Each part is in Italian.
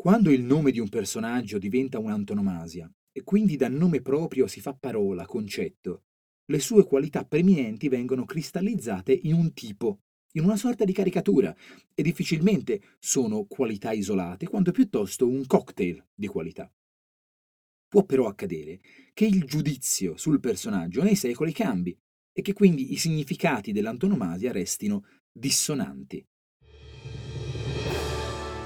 Quando il nome di un personaggio diventa un'antonomasia e quindi da nome proprio si fa parola, concetto, le sue qualità preminenti vengono cristallizzate in un tipo, in una sorta di caricatura, e difficilmente sono qualità isolate, quanto piuttosto un cocktail di qualità. Può però accadere che il giudizio sul personaggio nei secoli cambi e che quindi i significati dell'antonomasia restino dissonanti.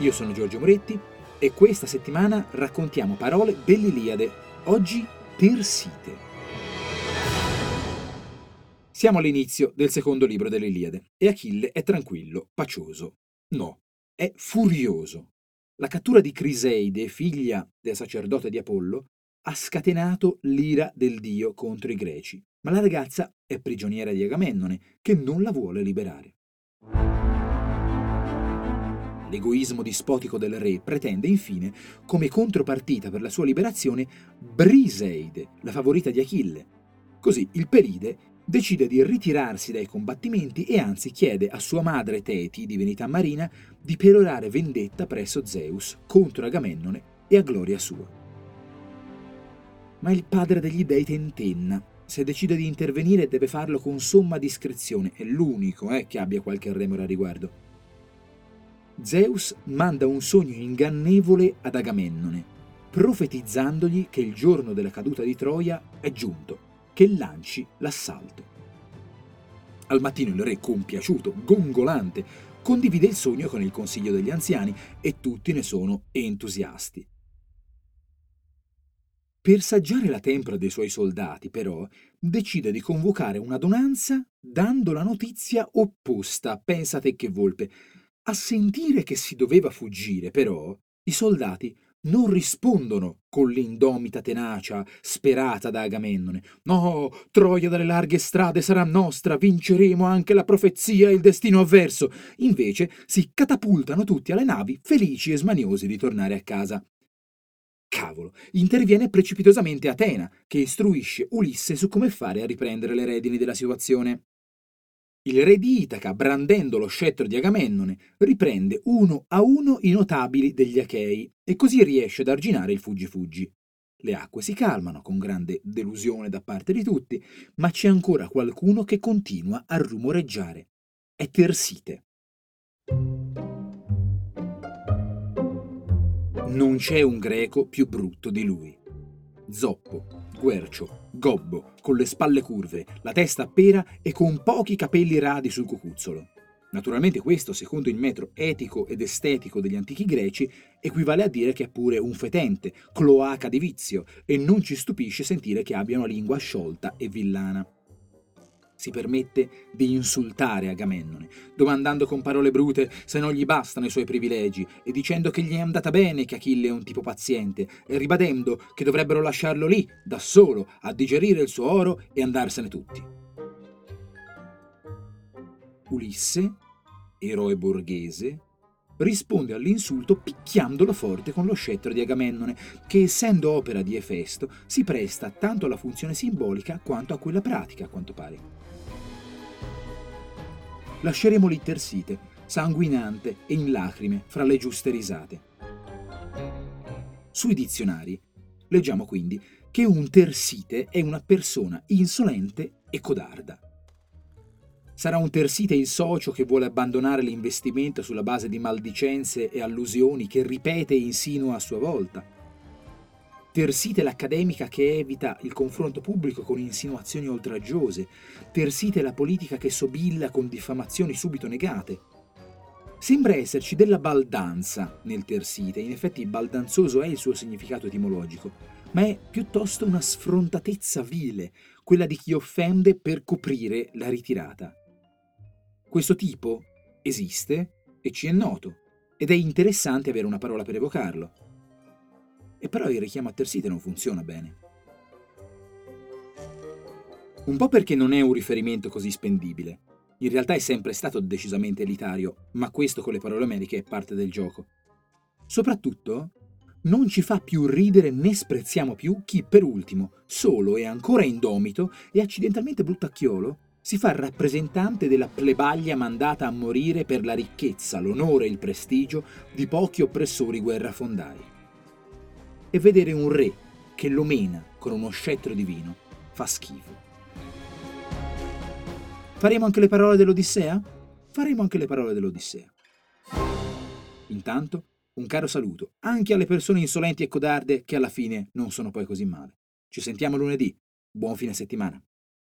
Io sono Giorgio Moretti e questa settimana raccontiamo parole dell'Iliade, oggi Tersite. Siamo all'inizio del secondo libro dell'Iliade e Achille è tranquillo, pacioso. No, è furioso. La cattura di Criseide, figlia del sacerdote di Apollo, ha scatenato l'ira del dio contro i greci, ma la ragazza è prigioniera di Agamennone, che non la vuole liberare. L'egoismo dispotico del re pretende infine, come contropartita per la sua liberazione, Briseide, la favorita di Achille. Così il Pelide decide di ritirarsi dai combattimenti e anzi chiede a sua madre Teti, divinità marina, di perorare vendetta presso Zeus contro Agamennone e a gloria sua. Ma il padre degli dei tentenna. Se decide di intervenire deve farlo con somma discrezione, è l'unico eh, che abbia qualche remora a riguardo. Zeus manda un sogno ingannevole ad Agamennone, profetizzandogli che il giorno della caduta di Troia è giunto, che lanci l'assalto. Al mattino il re, compiaciuto, gongolante, condivide il sogno con il consiglio degli anziani e tutti ne sono entusiasti. Per saggiare la tempra dei suoi soldati, però, decide di convocare un'adunanza dando la notizia opposta, pensate che volpe, a sentire che si doveva fuggire, però, i soldati non rispondono con l'indomita tenacia sperata da Agamennone. No, Troia dalle larghe strade sarà nostra, vinceremo anche la profezia e il destino avverso. Invece si catapultano tutti alle navi, felici e smaniosi di tornare a casa. Cavolo, interviene precipitosamente Atena, che istruisce Ulisse su come fare a riprendere le redini della situazione. Il re di Itaca, brandendo lo scettro di Agamennone, riprende uno a uno i notabili degli Achei e così riesce ad arginare il fuggi-fuggi. Le acque si calmano con grande delusione da parte di tutti, ma c'è ancora qualcuno che continua a rumoreggiare. È Tersite. Non c'è un greco più brutto di lui. Zoppo, guercio, gobbo, con le spalle curve, la testa a pera e con pochi capelli radi sul cucuzzolo. Naturalmente questo, secondo il metro etico ed estetico degli antichi greci, equivale a dire che è pure un fetente, cloaca di vizio, e non ci stupisce sentire che abbia una lingua sciolta e villana si permette di insultare Agamennone, domandando con parole brute se non gli bastano i suoi privilegi e dicendo che gli è andata bene che Achille è un tipo paziente e ribadendo che dovrebbero lasciarlo lì, da solo, a digerire il suo oro e andarsene tutti. Ulisse, eroe borghese, risponde all'insulto picchiandolo forte con lo scettro di Agamennone, che essendo opera di Efesto si presta tanto alla funzione simbolica quanto a quella pratica, a quanto pare lasceremo lì Tersite, sanguinante e in lacrime fra le giuste risate. Sui dizionari leggiamo quindi che un tersite è una persona insolente e codarda. Sarà un tersite il socio che vuole abbandonare l'investimento sulla base di maldicenze e allusioni che ripete e insinua a sua volta Tersite l'accademica che evita il confronto pubblico con insinuazioni oltraggiose, Tersite la politica che sobilla con diffamazioni subito negate. Sembra esserci della baldanza nel Tersite, in effetti baldanzoso è il suo significato etimologico, ma è piuttosto una sfrontatezza vile, quella di chi offende per coprire la ritirata. Questo tipo esiste e ci è noto, ed è interessante avere una parola per evocarlo. E però il richiamo a Tersite non funziona bene. Un po' perché non è un riferimento così spendibile. In realtà è sempre stato decisamente elitario, ma questo con le parole mediche è parte del gioco. Soprattutto, non ci fa più ridere né sprezziamo più chi per ultimo, solo e ancora indomito e accidentalmente bruttacchiolo, si fa rappresentante della plebaglia mandata a morire per la ricchezza, l'onore e il prestigio di pochi oppressori guerrafondai. E vedere un re che lo mena con uno scettro divino fa schifo. Faremo anche le parole dell'Odissea? Faremo anche le parole dell'Odissea. Intanto, un caro saluto anche alle persone insolenti e codarde che alla fine non sono poi così male. Ci sentiamo lunedì. Buon fine settimana.